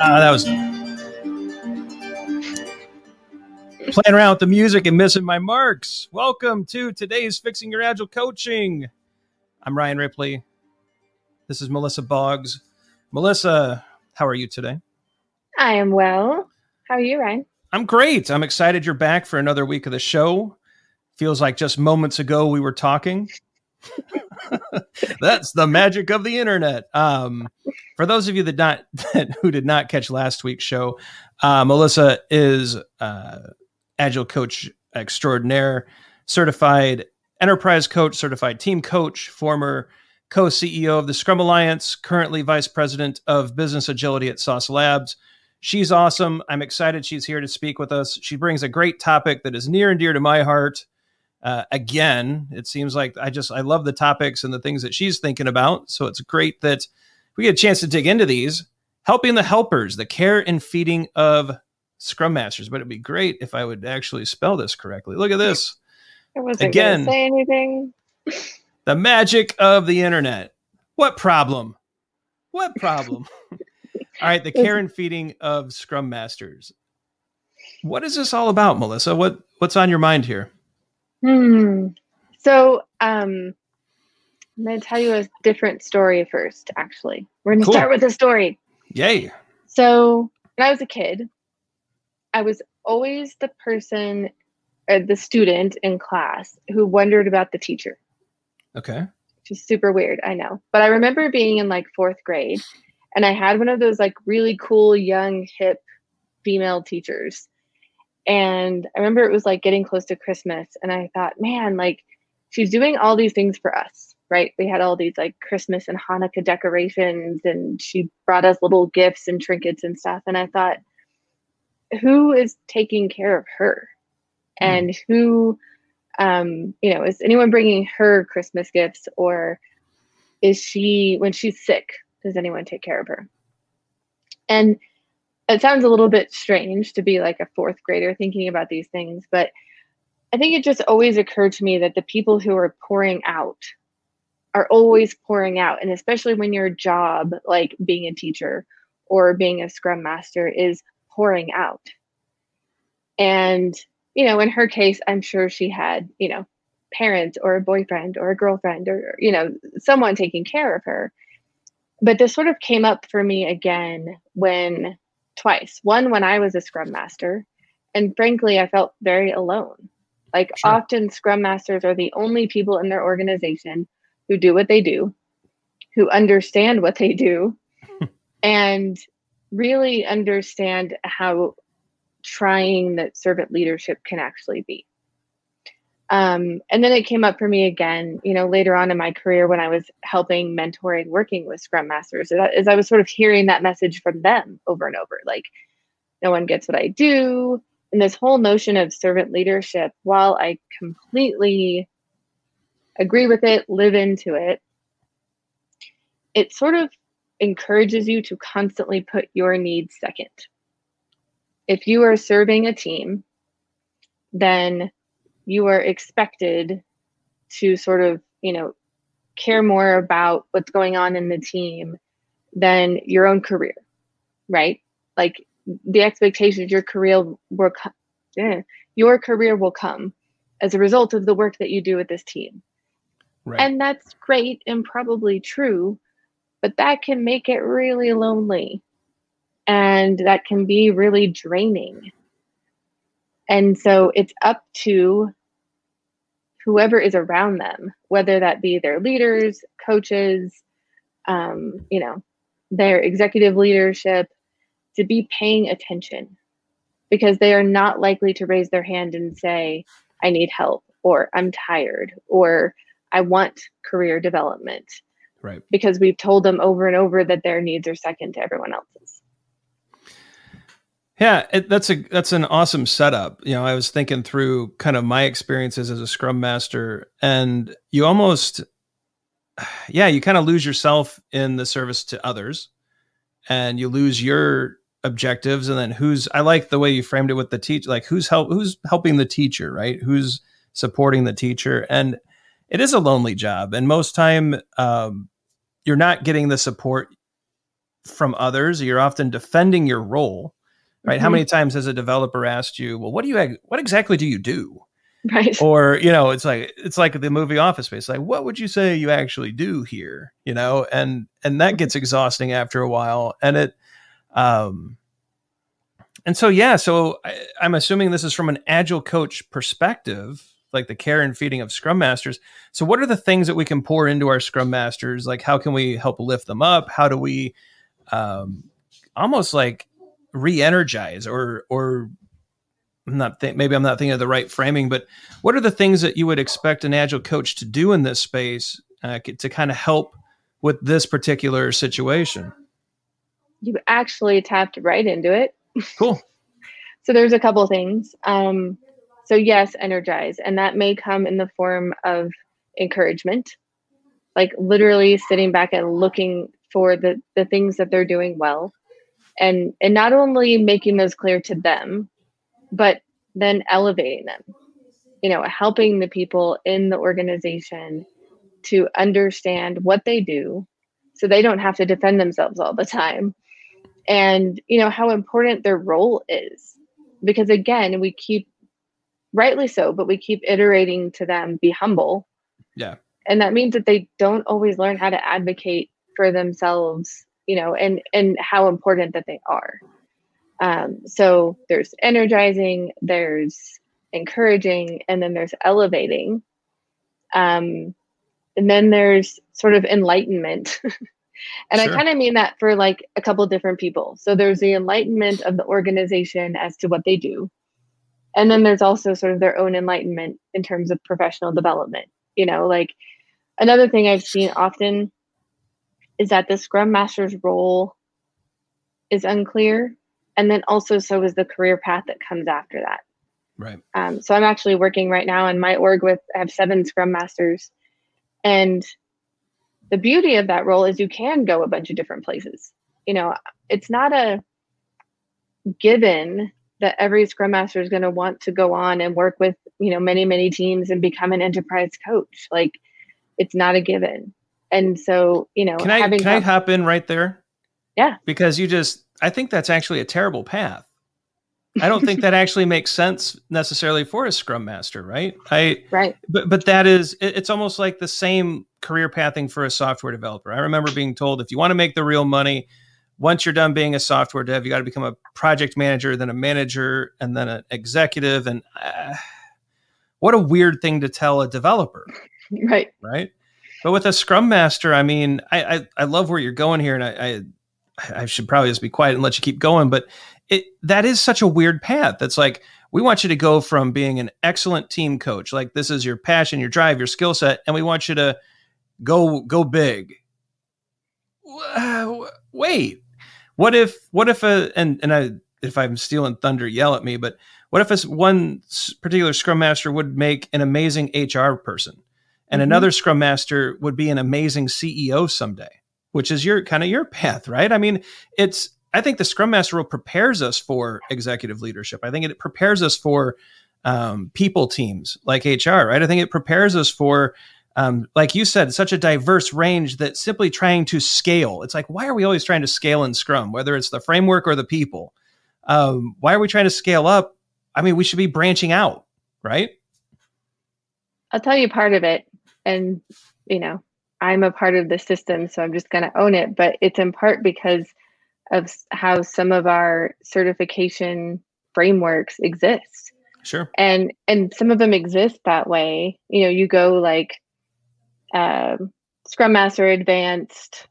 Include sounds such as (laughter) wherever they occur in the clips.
Ah, that was playing around with the music and missing my marks. Welcome to today's Fixing Your Agile Coaching. I'm Ryan Ripley. This is Melissa Boggs. Melissa, how are you today? I am well. How are you, Ryan? I'm great. I'm excited you're back for another week of the show. Feels like just moments ago we were talking. (laughs) (laughs) That's the magic of the internet. Um, for those of you that not (laughs) that, who did not catch last week's show, uh, Melissa is uh, agile coach extraordinaire, certified enterprise coach, certified team coach, former co-CEO of the Scrum Alliance, currently vice president of business agility at Sauce Labs. She's awesome. I'm excited she's here to speak with us. She brings a great topic that is near and dear to my heart. Uh, again, it seems like I just I love the topics and the things that she's thinking about. So it's great that we get a chance to dig into these. Helping the helpers, the care and feeding of Scrum Masters. But it'd be great if I would actually spell this correctly. Look at this. I wasn't Again, say anything. (laughs) the magic of the internet. What problem? What problem? (laughs) all right, the care and feeding of Scrum Masters. What is this all about, Melissa? What what's on your mind here? Hmm. So, um, I'm going to tell you a different story first, actually. We're going to cool. start with a story. Yay. So, when I was a kid, I was always the person, or the student in class who wondered about the teacher. Okay. Which is super weird, I know. But I remember being in like fourth grade and I had one of those like really cool, young, hip female teachers and I remember it was like getting close to Christmas, and I thought, man, like she's doing all these things for us, right? We had all these like Christmas and Hanukkah decorations, and she brought us little gifts and trinkets and stuff. And I thought, who is taking care of her? Hmm. And who, um, you know, is anyone bringing her Christmas gifts, or is she, when she's sick, does anyone take care of her? And it sounds a little bit strange to be like a fourth grader thinking about these things, but I think it just always occurred to me that the people who are pouring out are always pouring out. And especially when your job, like being a teacher or being a scrum master, is pouring out. And, you know, in her case, I'm sure she had, you know, parents or a boyfriend or a girlfriend or, you know, someone taking care of her. But this sort of came up for me again when twice. One when I was a scrum master, and frankly, I felt very alone. Like sure. often scrum masters are the only people in their organization who do what they do, who understand what they do, (laughs) and really understand how trying that servant leadership can actually be. Um, and then it came up for me again, you know, later on in my career when I was helping, mentoring, working with Scrum Masters, as I was sort of hearing that message from them over and over, like, no one gets what I do. And this whole notion of servant leadership, while I completely agree with it, live into it, it sort of encourages you to constantly put your needs second. If you are serving a team, then you are expected to sort of, you know, care more about what's going on in the team than your own career, right? Like the expectation expectations your career will yeah, your career will come as a result of the work that you do with this team. Right. And that's great and probably true, but that can make it really lonely. And that can be really draining. And so it's up to whoever is around them, whether that be their leaders, coaches, um, you know, their executive leadership, to be paying attention because they are not likely to raise their hand and say, I need help, or I'm tired, or I want career development. Right. Because we've told them over and over that their needs are second to everyone else's. Yeah, it, that's a that's an awesome setup. You know, I was thinking through kind of my experiences as a scrum master and you almost (sighs) yeah, you kind of lose yourself in the service to others and you lose your objectives and then who's I like the way you framed it with the teacher like who's help who's helping the teacher, right? Who's supporting the teacher and it is a lonely job and most time um, you're not getting the support from others. You're often defending your role, right? Mm-hmm. How many times has a developer asked you, "Well, what do you what exactly do you do?" Right. Or you know, it's like it's like the movie Office Space. Like, what would you say you actually do here? You know, and and that gets exhausting after a while, and it, um, and so yeah, so I, I'm assuming this is from an agile coach perspective like the care and feeding of scrum masters so what are the things that we can pour into our scrum masters like how can we help lift them up how do we um, almost like re-energize or or I'm not th- maybe I'm not thinking of the right framing, but what are the things that you would expect an agile coach to do in this space uh, to kind of help with this particular situation? You actually tapped right into it. Cool. (laughs) so there's a couple things. Um, so yes, energize, and that may come in the form of encouragement, like literally sitting back and looking for the the things that they're doing well, and and not only making those clear to them but then elevating them you know helping the people in the organization to understand what they do so they don't have to defend themselves all the time. And you know how important their role is. Because again we keep rightly so but we keep iterating to them be humble. Yeah. And that means that they don't always learn how to advocate for themselves you know and and how important that they are um, so there's energizing, there's encouraging, and then there's elevating. Um, and then there's sort of enlightenment. (laughs) and sure. I kind of mean that for like a couple different people. So there's the enlightenment of the organization as to what they do. And then there's also sort of their own enlightenment in terms of professional development. You know, like another thing I've seen often is that the scrum master's role is unclear and then also so is the career path that comes after that. Right. Um, so i'm actually working right now in my org with i have seven scrum masters and the beauty of that role is you can go a bunch of different places. You know it's not a given that every scrum master is going to want to go on and work with you know many many teams and become an enterprise coach. Like it's not a given and so you know can i can i hop in right there yeah because you just I think that's actually a terrible path. I don't think that actually makes sense necessarily for a scrum master, right? I (laughs) right. But but that is it's almost like the same career pathing for a software developer. I remember being told if you want to make the real money, once you're done being a software dev, you got to become a project manager, then a manager, and then an executive. And uh, what a weird thing to tell a developer, (laughs) right? Right. But with a scrum master, I mean, I I, I love where you're going here, and I, I I should probably just be quiet and let you keep going. But it that is such a weird path. That's like we want you to go from being an excellent team coach, like this is your passion, your drive, your skill set, and we want you to go go big. Wait, what if what if a and and I if I'm stealing thunder, yell at me. But what if a, one particular Scrum Master would make an amazing HR person, and mm-hmm. another Scrum Master would be an amazing CEO someday? which is your kind of your path, right? I mean, it's I think the Scrum Master role prepares us for executive leadership. I think it prepares us for um, people teams like HR, right? I think it prepares us for, um, like you said, such a diverse range that simply trying to scale. It's like, why are we always trying to scale in Scrum, whether it's the framework or the people? Um, why are we trying to scale up? I mean, we should be branching out, right? I'll tell you part of it. And, you know, I'm a part of the system, so I'm just going to own it. But it's in part because of how some of our certification frameworks exist. Sure. And and some of them exist that way. You know, you go like um, Scrum Master, Advanced,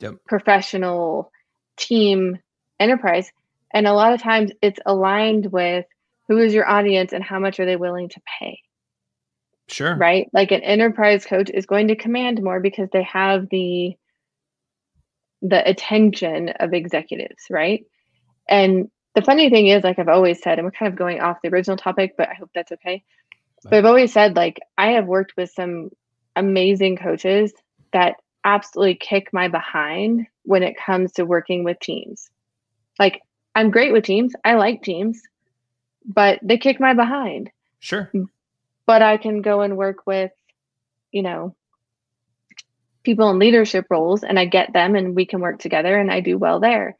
yep. Professional, Team, Enterprise, and a lot of times it's aligned with who is your audience and how much are they willing to pay. Sure. Right? Like an enterprise coach is going to command more because they have the the attention of executives, right? And the funny thing is, like I've always said, and we're kind of going off the original topic, but I hope that's okay. But I've always said, like, I have worked with some amazing coaches that absolutely kick my behind when it comes to working with teams. Like, I'm great with teams, I like teams, but they kick my behind. Sure but I can go and work with, you know, people in leadership roles and I get them and we can work together and I do well there.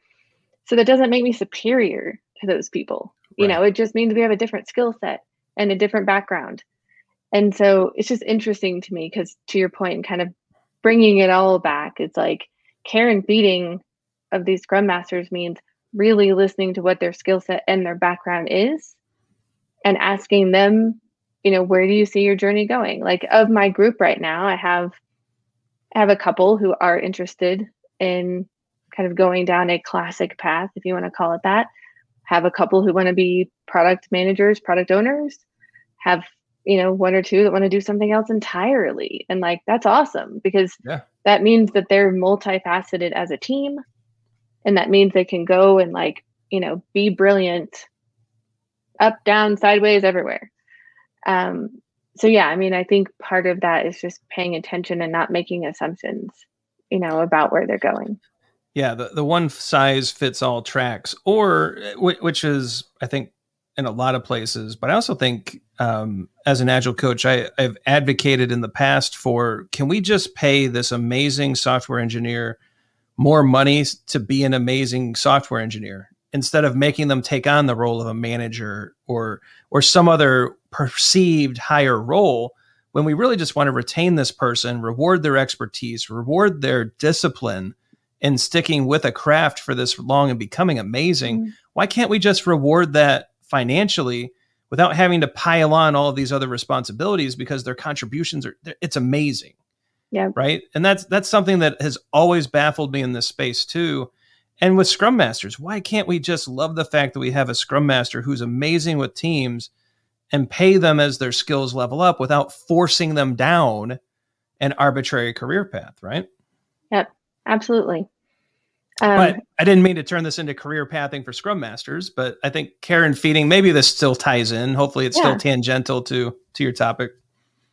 So that doesn't make me superior to those people. Right. You know, it just means we have a different skill set and a different background. And so it's just interesting to me because to your point, kind of bringing it all back, it's like care and feeding of these scrum masters means really listening to what their skill set and their background is and asking them, you know, where do you see your journey going? Like of my group right now, I have I have a couple who are interested in kind of going down a classic path, if you want to call it that. Have a couple who want to be product managers, product owners, have you know one or two that want to do something else entirely and like that's awesome because yeah. that means that they're multifaceted as a team and that means they can go and like you know be brilliant up down sideways everywhere um so yeah i mean i think part of that is just paying attention and not making assumptions you know about where they're going. Yeah the, the one size fits all tracks or which is i think in a lot of places but i also think um, as an agile coach I, i've advocated in the past for can we just pay this amazing software engineer more money to be an amazing software engineer instead of making them take on the role of a manager or or some other perceived higher role when we really just want to retain this person reward their expertise reward their discipline in sticking with a craft for this long and becoming amazing mm-hmm. why can't we just reward that financially without having to pile on all of these other responsibilities because their contributions are it's amazing yeah. Right. And that's that's something that has always baffled me in this space too. And with Scrum Masters, why can't we just love the fact that we have a Scrum Master who's amazing with teams and pay them as their skills level up without forcing them down an arbitrary career path, right? Yep, absolutely. Um, but I didn't mean to turn this into career pathing for Scrum Masters, but I think care and feeding, maybe this still ties in. Hopefully it's yeah. still tangential to to your topic.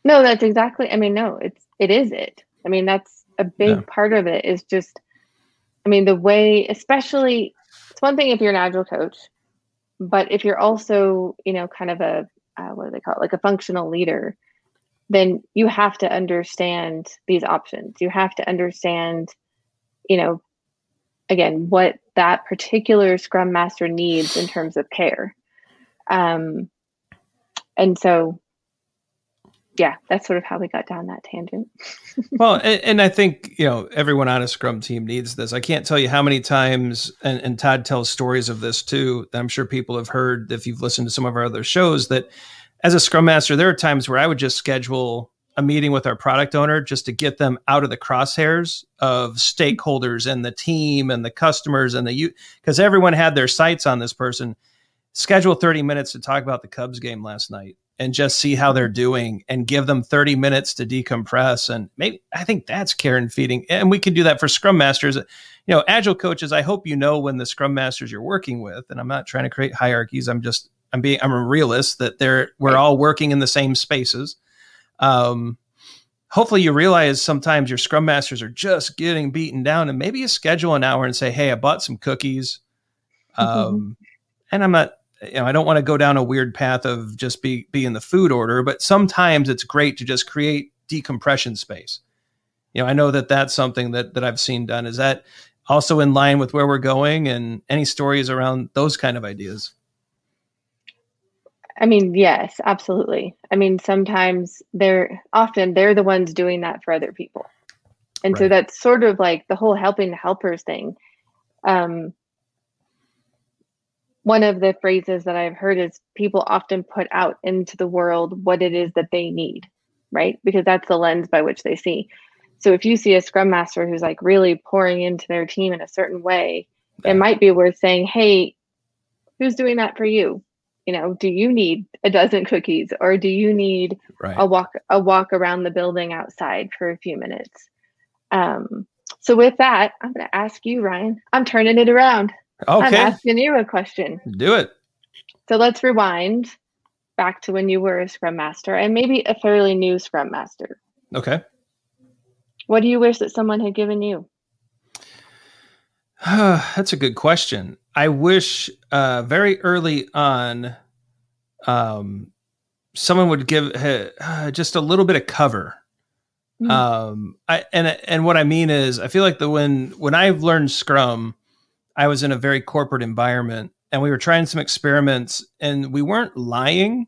No, that's exactly I mean, no, it's it is it. I mean, that's a big yeah. part of it is just, I mean, the way, especially, it's one thing if you're an agile coach, but if you're also, you know, kind of a, uh, what do they call it, like a functional leader, then you have to understand these options. You have to understand, you know, again, what that particular Scrum Master needs in terms of care. Um, and so yeah, that's sort of how we got down that tangent. (laughs) well, and, and, I think you know everyone on a Scrum team needs this. I can't tell you how many times, and, and Todd tells stories of this too. I'm sure people have heard if you've listened to some of our other shows. That as a Scrum Master, there are times where I would just schedule a meeting with our product owner just to get them out of the crosshairs of stakeholders and the team and the customers and the you because everyone had their sights on this person. Schedule 30 minutes to talk about the Cubs game last night and just see how they're doing and give them 30 minutes to decompress. And maybe I think that's care and feeding. And we can do that for scrum masters. You know, agile coaches, I hope you know when the scrum masters you're working with, and I'm not trying to create hierarchies. I'm just, I'm being, I'm a realist that they're, we're all working in the same spaces. Um, hopefully you realize sometimes your scrum masters are just getting beaten down and maybe you schedule an hour and say, Hey, I bought some cookies. Um, and I'm not, you know, I don't want to go down a weird path of just be be in the food order, but sometimes it's great to just create decompression space. You know, I know that that's something that that I've seen done. Is that also in line with where we're going, and any stories around those kind of ideas? I mean, yes, absolutely. I mean, sometimes they're often they're the ones doing that for other people, and right. so that's sort of like the whole helping the helpers thing. Um, one of the phrases that I've heard is people often put out into the world what it is that they need, right? Because that's the lens by which they see. So if you see a scrum master who's like really pouring into their team in a certain way, yeah. it might be worth saying, "Hey, who's doing that for you? You know, do you need a dozen cookies or do you need right. a walk a walk around the building outside for a few minutes?" Um, so with that, I'm going to ask you, Ryan. I'm turning it around. Okay. I'm asking you a question. Do it. So let's rewind back to when you were a Scrum Master and maybe a fairly new Scrum Master. Okay. What do you wish that someone had given you? (sighs) That's a good question. I wish uh, very early on, um, someone would give uh, just a little bit of cover Mm-hmm. Um, I and and what I mean is, I feel like the when when I've learned Scrum, I was in a very corporate environment, and we were trying some experiments, and we weren't lying,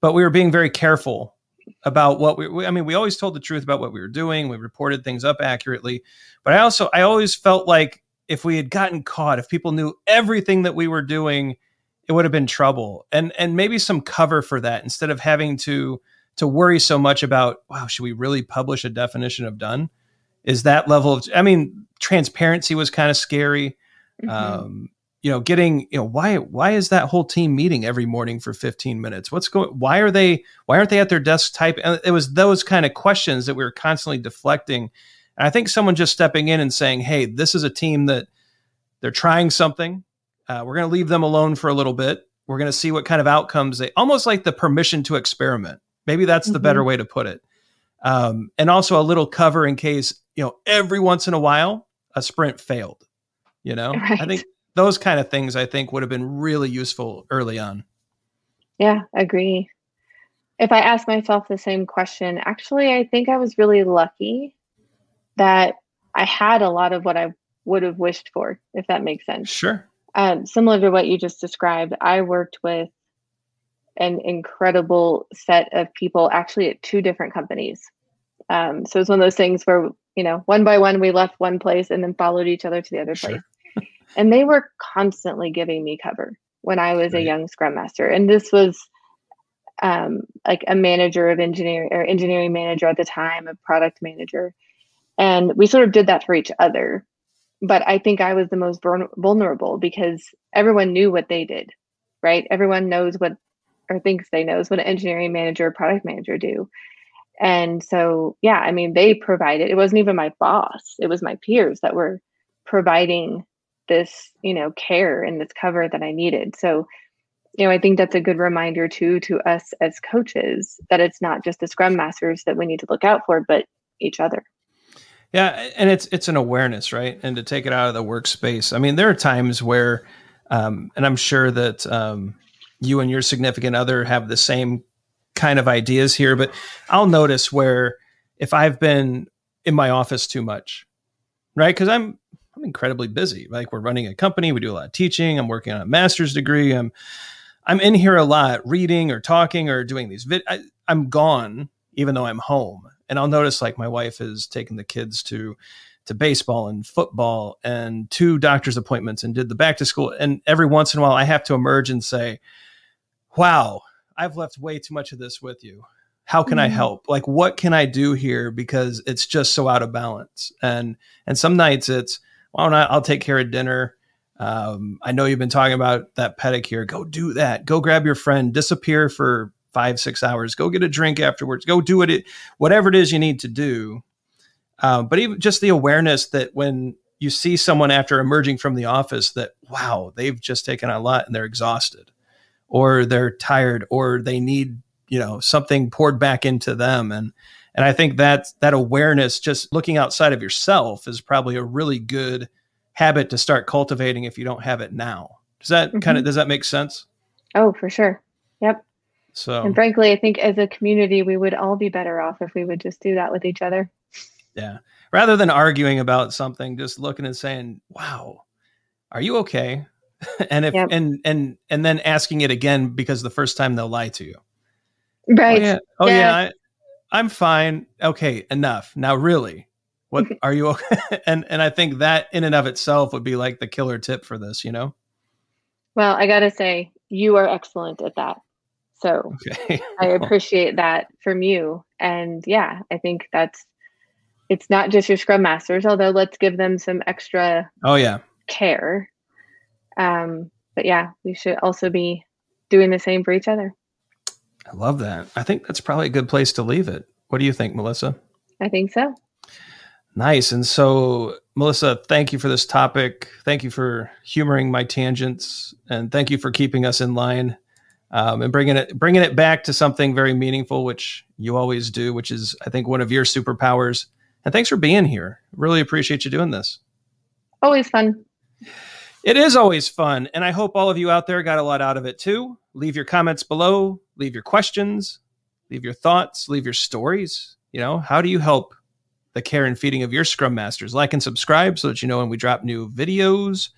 but we were being very careful about what we, I mean, we always told the truth about what we were doing. We reported things up accurately, but I also I always felt like if we had gotten caught, if people knew everything that we were doing, it would have been trouble. And and maybe some cover for that instead of having to to worry so much about, wow, should we really publish a definition of done? Is that level of, I mean, transparency was kind of scary. Mm-hmm. Um, you know, getting, you know, why, why is that whole team meeting every morning for 15 minutes? What's going, why are they, why aren't they at their desk type? And it was those kind of questions that we were constantly deflecting. And I think someone just stepping in and saying, Hey, this is a team that they're trying something. Uh, we're going to leave them alone for a little bit. We're going to see what kind of outcomes they almost like the permission to experiment Maybe that's the mm-hmm. better way to put it. Um, and also a little cover in case, you know, every once in a while a sprint failed. You know, right. (laughs) I think those kind of things I think would have been really useful early on. Yeah, agree. If I ask myself the same question, actually, I think I was really lucky that I had a lot of what I would have wished for, if that makes sense. Sure. Um, similar to what you just described, I worked with an incredible set of people actually at two different companies. Um, so it's one of those things where, you know, one by one, we left one place and then followed each other to the other sure. place. And they were constantly giving me cover when I was right. a young scrum master. And this was um, like a manager of engineering or engineering manager at the time, a product manager. And we sort of did that for each other. But I think I was the most vulnerable because everyone knew what they did, right? Everyone knows what or thinks they knows what an engineering manager or product manager do. And so, yeah, I mean, they provided, it wasn't even my boss, it was my peers that were providing this, you know, care and this cover that I needed. So, you know, I think that's a good reminder too to us as coaches that it's not just the scrum masters that we need to look out for, but each other. Yeah, and it's it's an awareness, right? And to take it out of the workspace. I mean, there are times where, um, and I'm sure that um, you and your significant other have the same kind of ideas here, but I'll notice where if I've been in my office too much, right? Because I'm I'm incredibly busy. Like we're running a company, we do a lot of teaching. I'm working on a master's degree. I'm I'm in here a lot, reading or talking or doing these. Vid- I, I'm gone, even though I'm home. And I'll notice like my wife is taking the kids to to baseball and football and two doctor's appointments and did the back to school. And every once in a while, I have to emerge and say, wow, I've left way too much of this with you. How can. I mm. help? Like, what can I do here? Because it's just so out of balance. And and some nights it's, why don't I? I'll take care of dinner. Um, I know you've been talking about that pedicure. Go do that. Go grab your friend. Disappear for five six hours. Go get a drink afterwards. Go do it. Whatever it is you need to do. Uh, but even just the awareness that when you see someone after emerging from the office, that wow, they've just taken a lot and they're exhausted or they're tired or they need you know something poured back into them and and i think that that awareness just looking outside of yourself is probably a really good habit to start cultivating if you don't have it now does that mm-hmm. kind of does that make sense oh for sure yep so and frankly i think as a community we would all be better off if we would just do that with each other yeah rather than arguing about something just looking and saying wow are you okay (laughs) and if yep. and and and then asking it again because the first time they'll lie to you. Right. Oh yeah. Oh yeah. yeah I, I'm fine. Okay, enough. Now really, what (laughs) are you okay? (laughs) and and I think that in and of itself would be like the killer tip for this, you know? Well, I gotta say, you are excellent at that. So okay. (laughs) I appreciate that from you. And yeah, I think that's it's not just your scrum masters, although let's give them some extra oh yeah care um, but yeah, we should also be doing the same for each other. I love that. I think that's probably a good place to leave it. What do you think, Melissa? I think so. Nice. And so, Melissa, thank you for this topic. Thank you for humoring my tangents, and thank you for keeping us in line um, and bringing it bringing it back to something very meaningful, which you always do, which is, I think, one of your superpowers. And thanks for being here. Really appreciate you doing this. Always fun. It is always fun, and I hope all of you out there got a lot out of it too. Leave your comments below, leave your questions, leave your thoughts, leave your stories. You know, how do you help the care and feeding of your Scrum Masters. Like and subscribe so that you know when we drop new videos.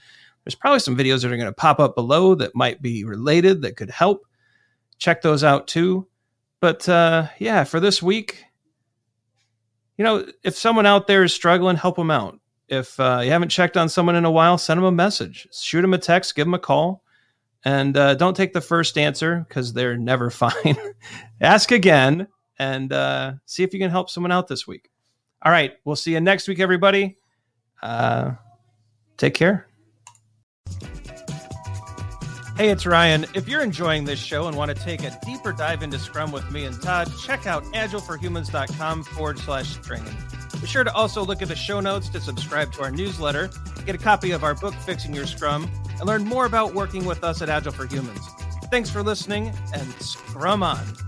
There's probably some videos that are going to pop up below that might be related that could help. Check those out too. But uh, yeah, for this week, you know, if someone out there is struggling, help them out. If uh, you haven't checked on someone in a while, send them a message, shoot them a text, give them a call, and uh, don't take the first answer because they're never (laughs) fine. Ask again and uh, see if you can help someone out this week. All right, we'll see you next week, everybody. Uh, take care. Hey, it's Ryan. If you're enjoying this show and want to take a deeper dive into Scrum with me and Todd, check out agileforhumans.com forward slash training. Be sure to also look at the show notes to subscribe to our newsletter, get a copy of our book, Fixing Your Scrum, and learn more about working with us at Agile for Humans. Thanks for listening and Scrum on.